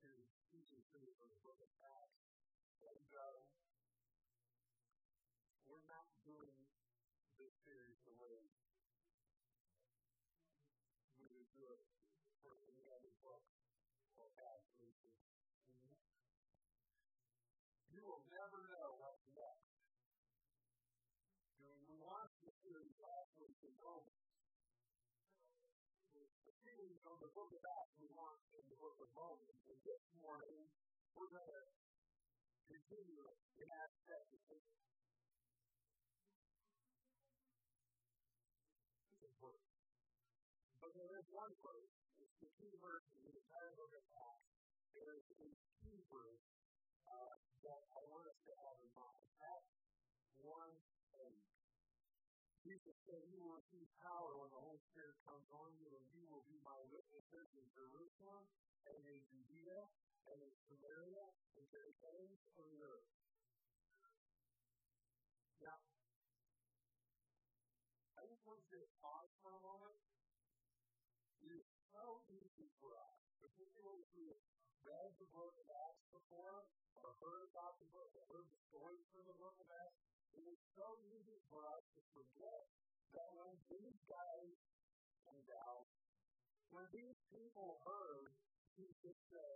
series, teaching through the book of Acts. And uh, we're not doing this series the way we would do it for any other book or Acts. You will never know what's next. We launched the series last week in Romans, series the book of Acts we launched in the book of Romans, and this morning we're going to continue in Acts chapter 6. But there is one verse, it's the key verse in the entire book of Acts. There is a key verse uh, that I want us to have in mind. Acts 1 8. Jesus said, You will receive power when the Holy Spirit comes on you, and you will be my witnesses in Jerusalem, and in Judea, and in Samaria, and to the ends of the earth. Now, I just want you to pause for a moment. It is so easy for us, particularly if we have read the book of Acts before, or heard about the book, or heard the stories from the book of Acts, it is so easy for us to forget that when these guys and gals, when these people heard Jesus say,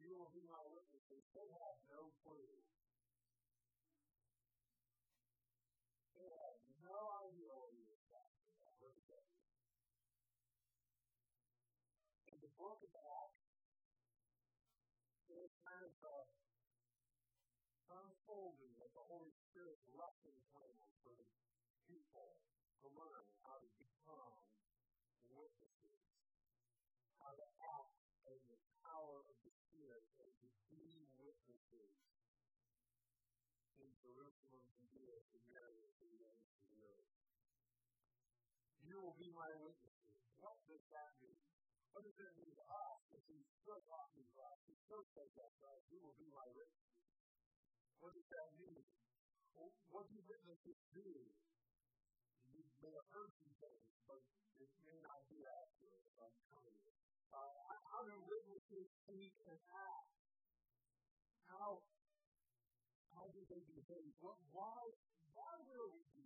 You will be my witnesses, they had no clue. They had no idea what he was talking about. In the book of Acts, it's kind of a unfolding of the Holy Spirit's lesson plan for people to learn how to become witnesses, how to act in the power of the Spirit and to be witnesses in Jerusalem, Judea, Samaria, and the ends of the earth. You will be my witnesses. What does that mean? What does it mean to us if he's still talking to us? He still says that to. You will be my witnesses. What does that mean? What do witnesses do? You may have heard some things, but it may not be accurate. I'm telling you. Uh, how do witnesses speak and act? How how do they behave? What, why why will we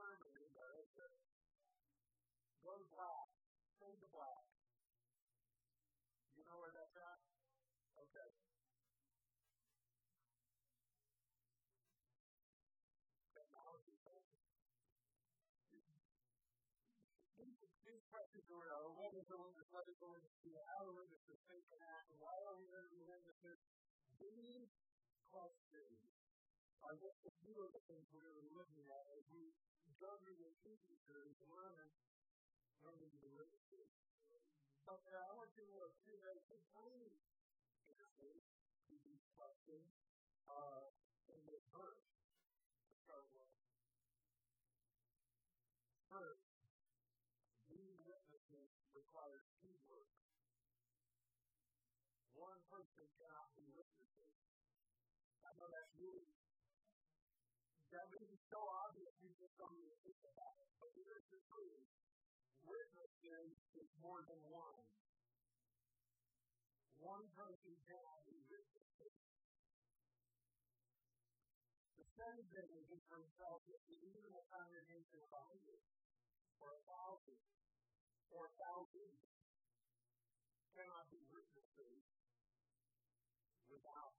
the in there, is there? Go to black. Fade to black. You know where that's at? Okay. Technology. These questions are, uh, what is the witness, what is the witness, how are witnesses think and act, why are we witnesses? These questions what the two of the things we're to be looking at as we through the teaching series, learning, learning the witnesses. But uh, I want you to uh, see that it's three answers to these questions uh, in this verse to start. First, being witnesses requires teamwork. One person cannot be witnesses. I know that's really that may be so obvious you just don't even think about it. But here's the truth. Witnessing is more than one. One person cannot be witnessing. The same thing is for himself if you even a congregation of a hundred or a thousand or a thousand cannot be witnesses without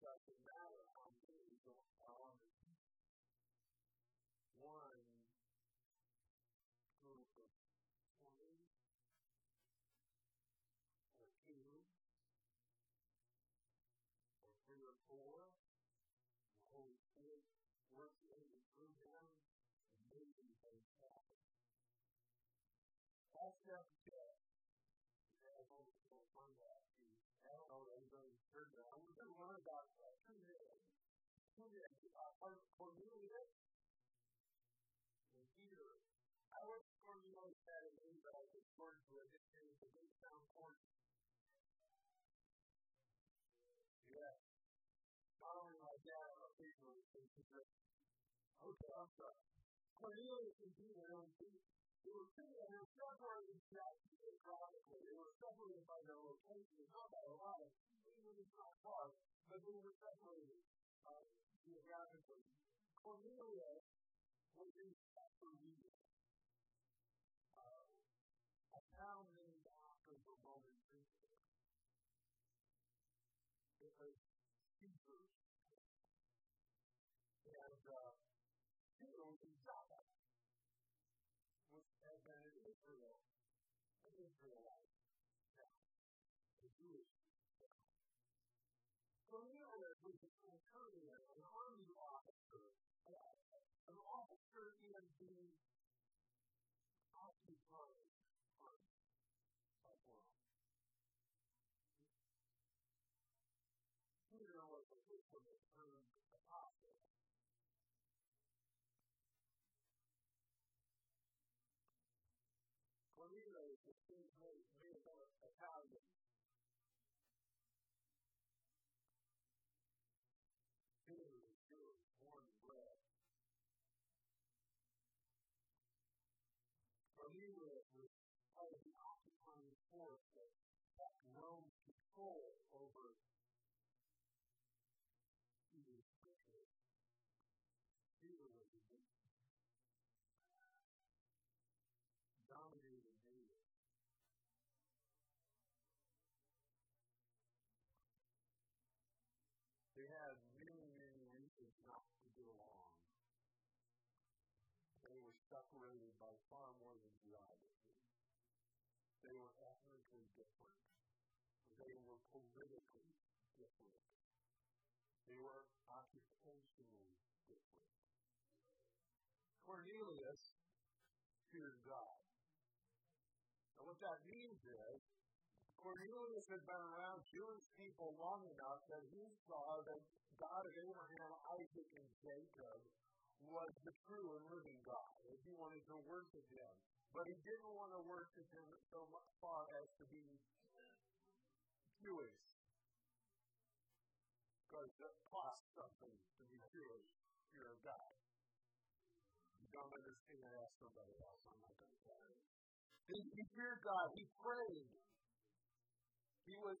doesn't matter how many are on the. One group of 20 or two or three or four, Uh, Cornelius and Peter. I was Cornelius had a name, but I was born to it. His name is a sound corny. Yeah. Not only my dad, but occasionally, okay, I'm sorry. Cornelius and Peter, they were two that were separated geographically. They were separated by their location, not by a lot of, even if not far, but they were separated uh. Cornelius was in Caesarea, uh, a town named after the Roman emperor. It was Caesar's And uh, Nero in Java was an Israel, an Israelite. Was a fisherman apostle. Was being made, made Italian. Peter was Jewish, born and bred. Cornelius was part of the occupying force that had Rome's separated by far more than geography. They were ethnically different. They were politically different. They were occupationally different. Cornelius feared God. And what that means is, Cornelius had been around Jewish people long enough that he saw that God of Abraham, Isaac, and Jacob was the true and living God, and he wanted to worship him. But he didn't want to worship him so much far as to be Jewish. Because it costs something to be Jewish if you're a God. You don't understand, ask somebody else. I'm not going to tell you. He, he feared God. He prayed. He was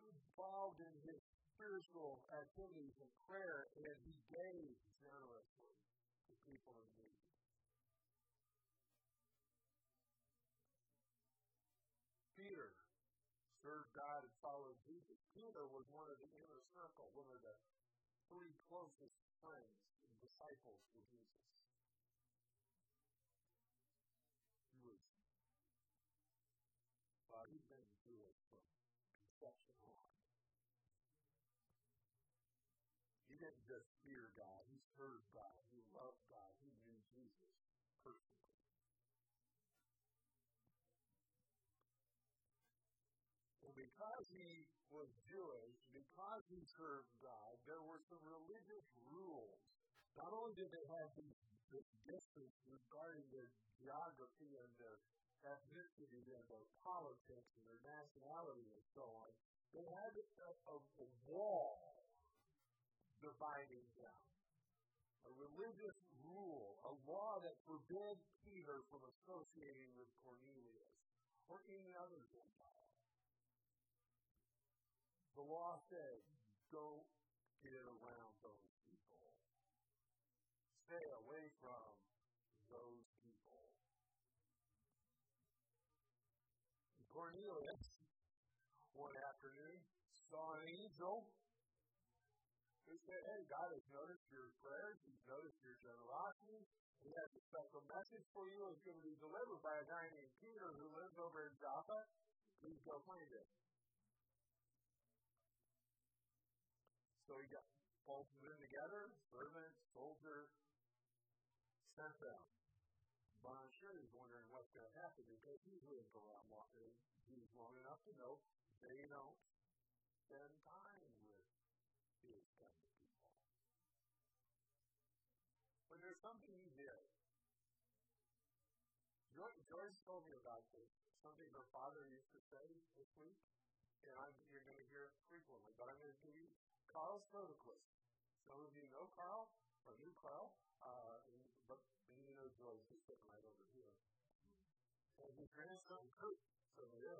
involved in his spiritual activities and prayer, and he gave generously people in need. Peter served God and followed Jesus. Peter was one of the inner circle, one of the three closest friends and disciples of Jesus. He was, well, he'd been Jewish from conception on. He didn't just fear God, he served because he was Jewish, because he served God, there were some religious rules. Not only did they have these, this distance regarding their geography and their ethnicity and their politics and their nationality and so on, they had a, a, a wall dividing them. A religious rule, a law that forbid Peter from associating with Cornelius or any other Gentile. The law said, don't get around those people. Stay away from those people. Cornelius, one afternoon, saw an angel who said, Hey, God has noticed your prayers, He's noticed your generosity. He has a special message for you. It's going to be delivered by a guy named Peter who lives over in Joppa. Please go find him. So he got both them together, servant, soldier, sent them. But I'm sure he's wondering what's going to happen because he's lived around long, he's long enough to know they don't spend time with his kind of people. But there's something he did. Joyce told me about this, something her father used to say this week, and I'm, you're going to hear it frequently, but I'm going to give you Carl Soderquist. Some of you know Carl, or knew Carl, uh, and, but maybe you know Joyce, who's sitting right over here. And his grandson, Kurt, so there.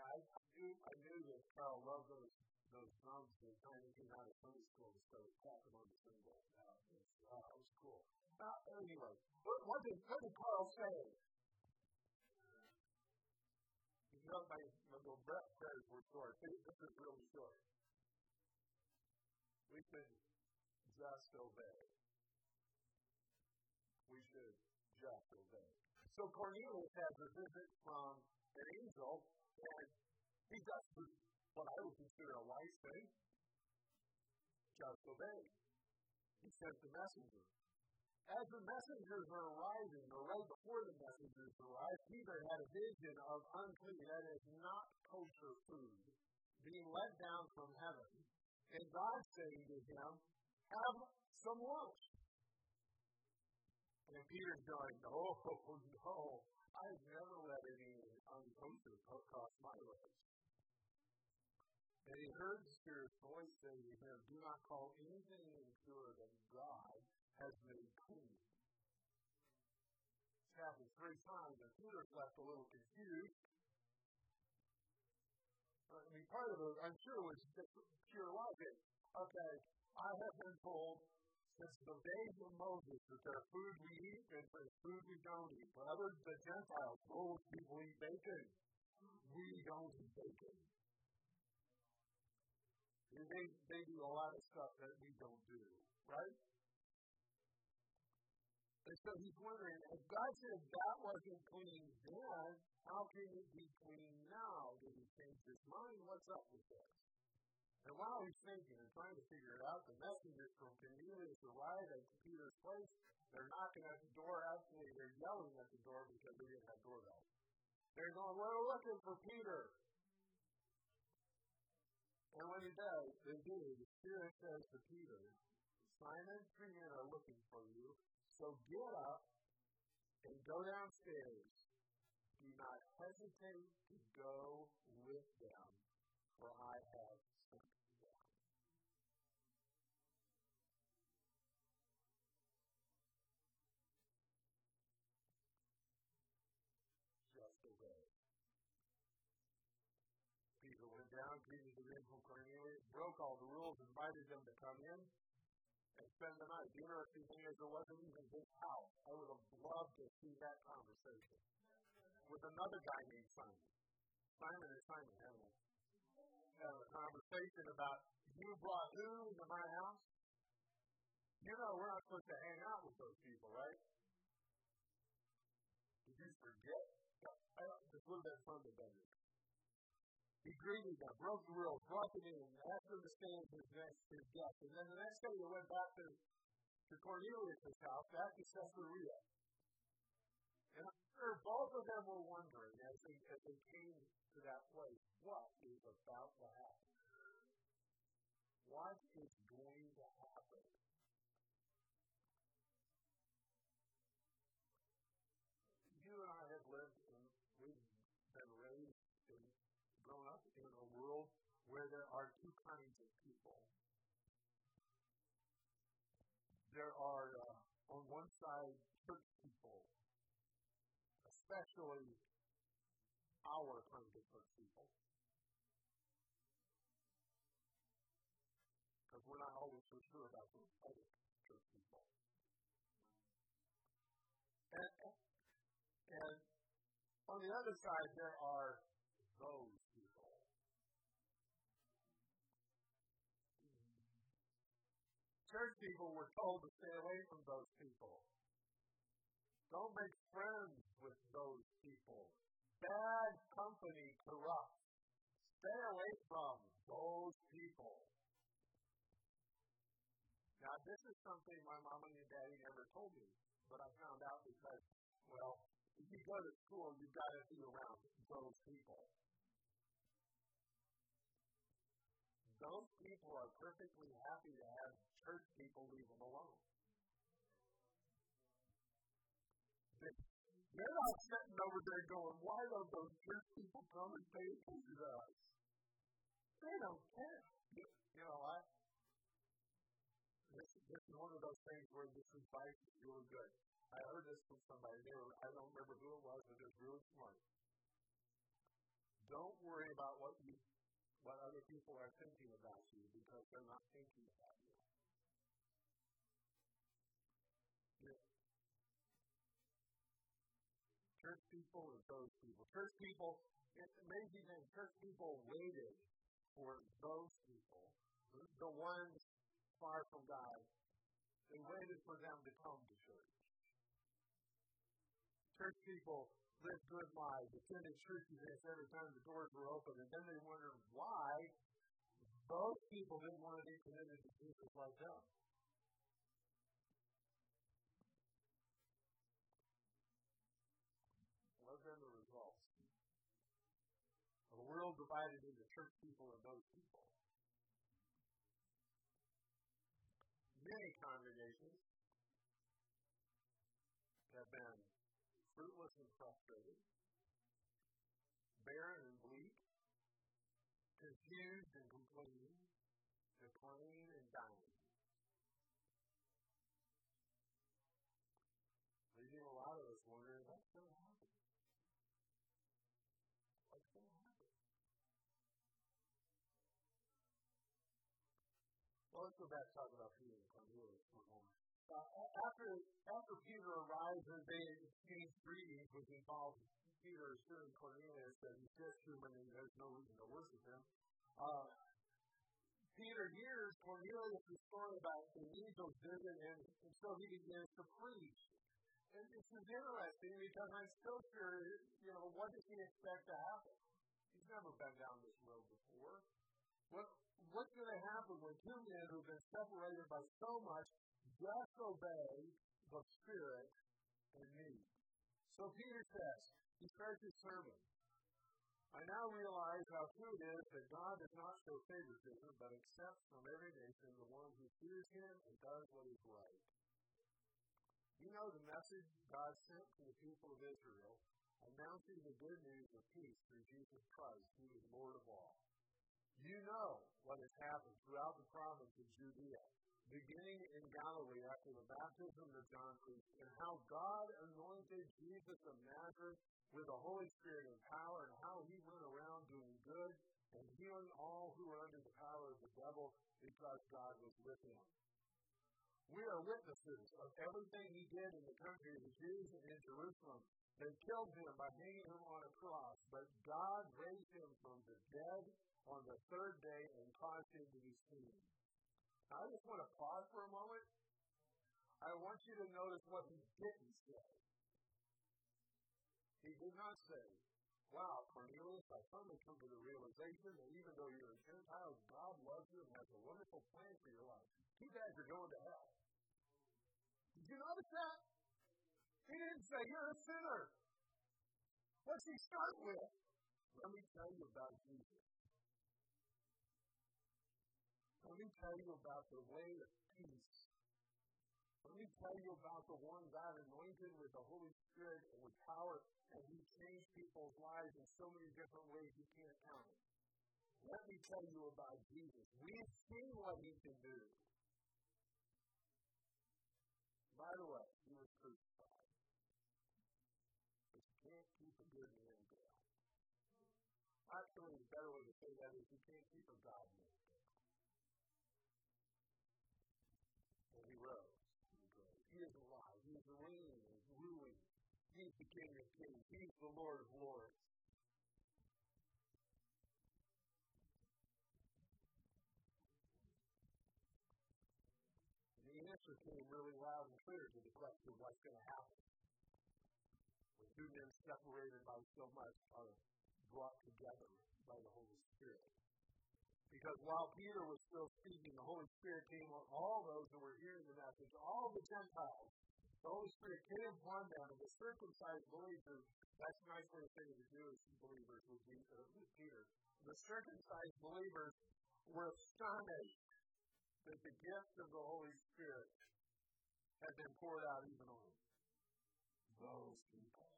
I, I knew I knew that Carl loved those those drums the time he came out of Sunday school and started tapping on the cymbal. It was, uh, it was cool. Uh, anyway, what, what, did, what did Carl say? You know, my, breath prayers were short. This is really short. We should just obey. We should just obey. So Cornelius has a visit from an angel, and he does what I would consider a wise thing. Just obey. He sent the messenger. As the messengers are arriving, or right before the messengers arrive, Peter had a vision of unclean, that is not kosher food, being let down from heaven. And God saying to him, Have some lunch. And Peter's going, Oh, no, I've never let any unkosher cross my lips. And he heard the Spirit's voice saying to him, Do not call anything impure that God has made clean. It's happened three times, and Peter's left a little confused. Uh, I mean, part of it, I'm sure, was pure logic. Okay, I have been told since the days of Moses that there's food we eat and there's food we don't eat. But other the Gentiles, those people eat bacon. We don't eat bacon. They, they do a lot of stuff that we don't do, right? And so he's wondering, if God said that wasn't clean then, how can it be clean now? Did he change his mind? What's up with this? And while he's thinking and trying to figure it out, the messengers from Cornelius arrive at Peter's place. They're knocking at the door. Actually, they're yelling at the door because they didn't have doorbells. They're going, We're looking for Peter. And when he does, they do. The Spirit says to Peter, Simon, three men are looking for you. So get up and go downstairs. Do not hesitate to go with them, for I have sent them. Just obey. Peter went down, greeted the men Cornelius, broke all the rules, invited them to come in and spend the night. The interesting thing is, there wasn't even his house. I would have loved to see that conversation with another guy named Simon. Simon and Simon having a, having a conversation about you brought who into my house? You know, we're not supposed to hang out with those people, right? Did you forget? This would have been fun to bend he greeted them, broke the rules, brought them in, asked them to stay his, next, his guest. And then the next day he went back to, to Cornelius' house, back to Caesarea. And I'm sure both of them were wondering as they, as they came to that place, what is about to happen? What is going to happen? Where there are two kinds of people. There are, uh, on one side, church people, especially our kind of church people. Because we're not always so sure about those other church people. And, and on the other side, there are those church people were told to stay away from those people. Don't make friends with those people. Bad company corrupts. Stay away from those people. Now, this is something my mom and daddy never told me, but I found out because, well, if you go to school, you've got to be around those people. those people are perfectly happy to church people leave them alone. They're not sitting over there going, why don't those church people come and pay attention to us? They don't care. You know what? This, this is one of those things where this advice is really good. I heard this from somebody. They were, I don't remember who it was, but it was really smart. Don't worry about what you, what other people are thinking about you because they're not thinking about you. Church people or those people. Church people, it's amazing that church people waited for those people, the ones far from God. They waited for them to come to church. Church people lived good lives, attended church events every time the doors were open, and then they wondered why those people didn't want to be committed to Jesus like them. World divided into church people and those people. Many congregations let's go back and talk about Peter and Cornelius for a moment. Uh, after after Peter arrives and they exchange greetings, which involves Peter assuring Cornelius that he's just human and there's no reason to worship him. Uh, Peter hears Cornelius' story about the angel's visit, and, and so he begins to preach. And this is interesting because I'm still sure, you know, what does he expect to happen? He's never been down this road before. What, what's going to happen when two men who've been separated by so much just obey the Spirit and me. So Peter says, he starts his sermon. I now realize how true it is that God does not show favoritism, but accepts from every nation the one who fears him and does what is right. You know the message God sent to the people of Israel, announcing the good news of peace through Jesus Christ, who is Lord of all. You know what has happened throughout the province of Judea beginning in Galilee after the baptism of John preached, and how God anointed Jesus of Nazareth with the Holy Spirit and power, and how he went around doing good and healing all who were under the power of the devil because God was with him. We are witnesses of everything he did in the country of the Jews and in Jerusalem. They killed him by hanging him on a cross, but God raised him from the dead on the third day and caused him to be seen I just want to pause for a moment. I want you to notice what he didn't say. He did not say, Wow, Cornelius, I finally come to the realization that even though you're a Gentile, God loves you and has a wonderful plan for your life. You guys are going to hell. Did you notice that? He didn't say, You're a sinner. What's he start with? Let me tell you about Jesus. Me tell you about the way of peace. Let me tell you about the one God anointed with the Holy Spirit and with power, and He changed people's lives in so many different ways you can't count. Let me tell you about Jesus. We've seen what He can do. By the way, He was crucified. But you can't keep a good man down. Actually, the better way to say that is you can't keep a God man reigning and ruling. He's the King of Kings. He's the Lord of Lords. The answer came really loud and clear to the question what's going to happen. When two men separated by so much are brought together by the Holy Spirit. Because while Peter was still speaking, the Holy Spirit came on all those who were hearing the message, all the Gentiles the Holy Spirit came upon them, and the circumcised believers, that's a nice way of saying the Jewish believers with, uh, with Peter. The circumcised believers were astonished that the gift of the Holy Spirit had been poured out even on them. those people.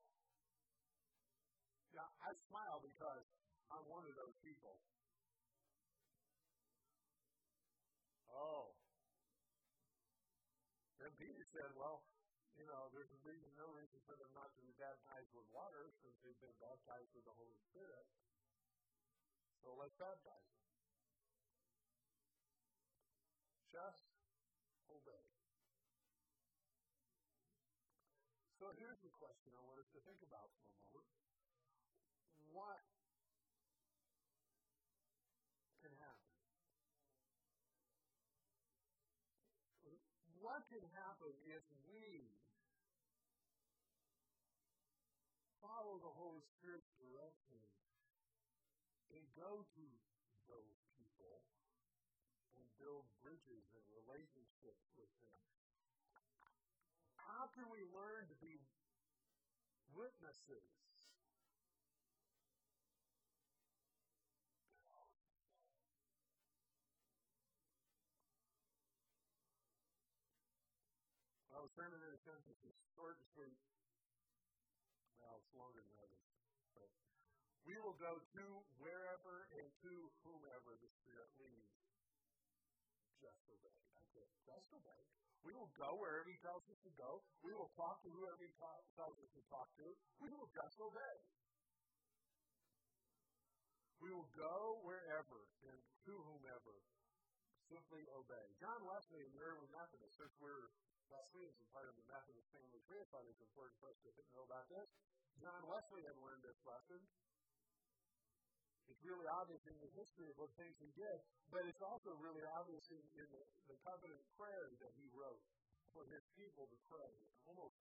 Yeah, I smile because I'm one of those people. Oh. Then Peter said, well, for them not to be baptized with water since they've been baptized with the Holy Spirit. So let's baptize them. Just obey. So here's the question I want us to think about for a moment. What can happen? What can happen if we go to those people and build bridges and relationships with them. How can we learn to be witnesses? I was turning in a sentence, short and sweet. Well, it's longer than others. We will go to wherever and to whomever the Spirit leads. Just obey. That's it. Just obey. We will go wherever He tells us to go. We will talk to whoever He tells us to talk to. We will just obey. We will go wherever and to whomever. Simply obey. John Wesley the early Methodist, since we're Wesleyans and part of the Methodist family tree, I thought it was important for us to know about this. John Wesley had learned this lesson. It's really obvious in the history of what he did, but it's also really obvious in, in the, the covenant prayer that he wrote for his people to pray almost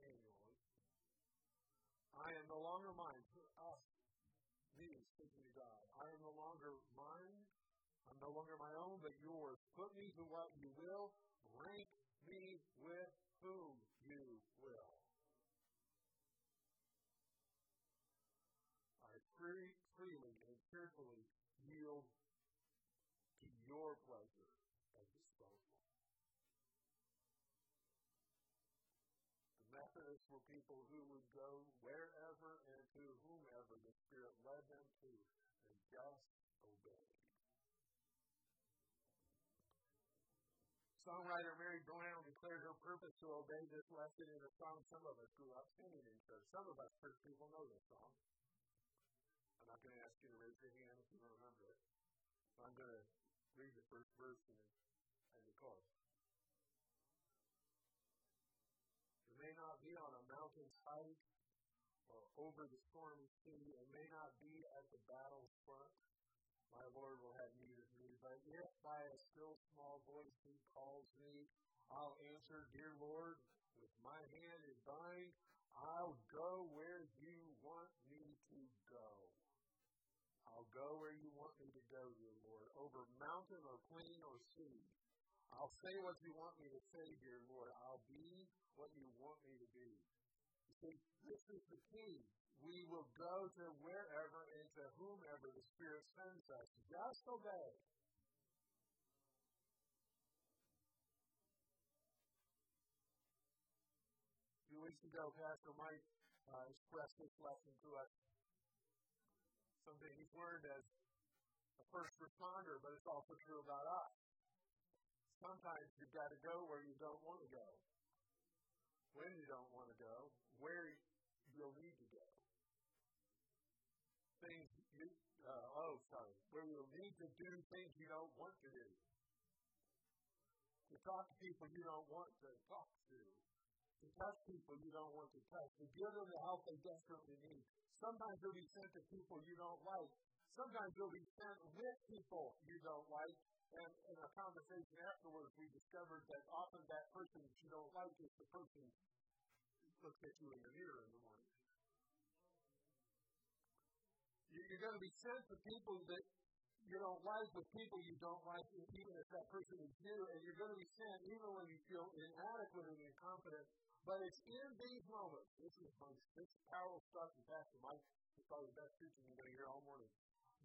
annually. I am no longer mine. Us, me, speaking to God. I am no longer mine. I'm no longer my own, but yours. Put me to what you will. Rank me with whom you will. I free, freely and cheerfully yield to your pleasure and disposal. The Methodists were people who would go wherever and to whomever the Spirit led them to and just obeyed. Songwriter Mary Brown declared her purpose to obey this lesson in a song some of us grew up singing in church. Some of us church people know this song. Not going to ask you to raise your hand if you don't remember it. I'm going to read the first verse and, and the chorus. It may not be on a mountain's height or over the stormy sea. It may not be at the battle's front. My Lord will have need of me. But if by a still small voice he calls me, I'll answer, Dear Lord, with my hand in thine, I'll go where you want me to go. Go where you want me to go, dear Lord, over mountain or plain or sea. I'll say what you want me to say, dear Lord. I'll be what you want me to be. You see, this is the key. We will go to wherever and to whomever the Spirit sends us. Just obey. A few weeks ago, Pastor Mike uh, expressed this lesson to us something he's learned as a first responder, but it's also true about us. Sometimes you've got to go where you don't want to go, when you don't want to go, where you'll need to go. Things you, uh, oh, sorry, where you'll need to do things you don't want to do. To talk to people you don't want to talk to. To touch people you don't want to touch. To give them the help they desperately need. Sometimes you'll be sent to people you don't like. Sometimes you'll be sent with people you don't like. And in our conversation afterwards, we discovered that often that person that you don't like is the person who looks at you in the mirror in the morning. You're going to be sent to people that you don't like with people you don't like, even if that person is you, and you're going to be sent even when you feel inadequate and incompetent but it's in these moments. This is my this powerful stuff. In fact, Mike is probably the best preaching you're going to hear all morning.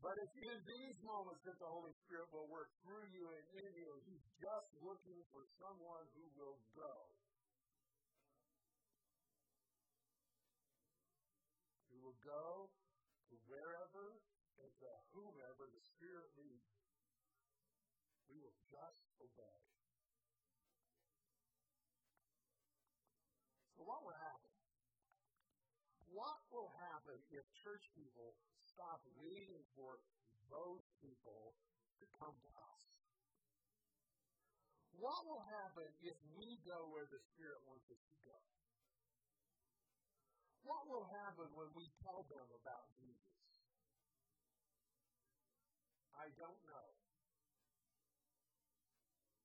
But it's in these moments that the Holy Spirit will work through you and in you. He's just looking for someone who will go. Who will go to wherever and to whomever the Spirit leads. We will just obey. What will happen? What will happen if church people stop waiting for those people to come to us? What will happen if we go where the Spirit wants us to go? What will happen when we tell them about Jesus? I don't know.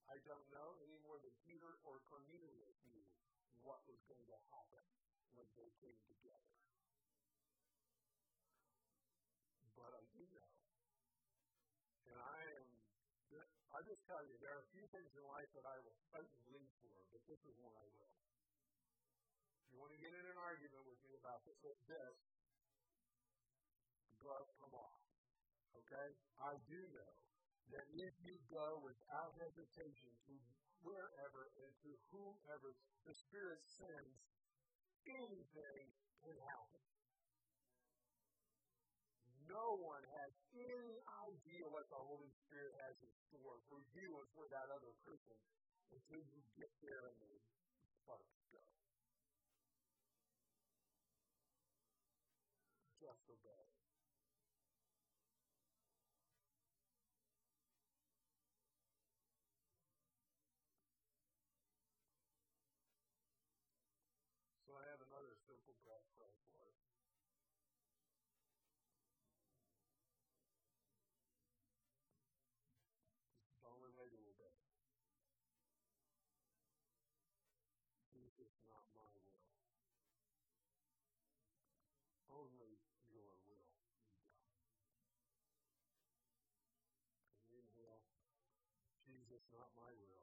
I don't know any more than Peter or Cornelius knew what was going to happen when they came together. but I do know. And I am, I just tell you, there are a few things in life that I will fight and bleed for, but this is one I will. If you want to get in an argument with me about this, this, the gloves come off. Okay? I do know that if you go without hesitation to wherever and to whomever the Spirit sends, anything can happen no one has any idea what the Holy Spirit has in store for you and for that other person until you get there and the sparks go. Just obey. Not my will. Only your will be done. And inhale, Jesus, not my will.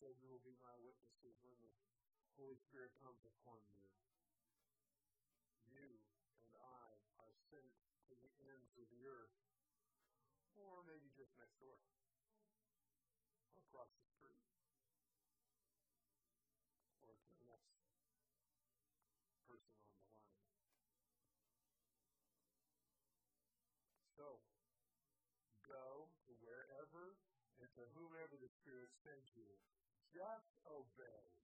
Said, You will be my witnesses when the Holy Spirit comes upon you. You and I are sent to the ends of the earth, or maybe just next door, across the street, or to the next person on the line. So, go to wherever and to whomever the Spirit sends you just obey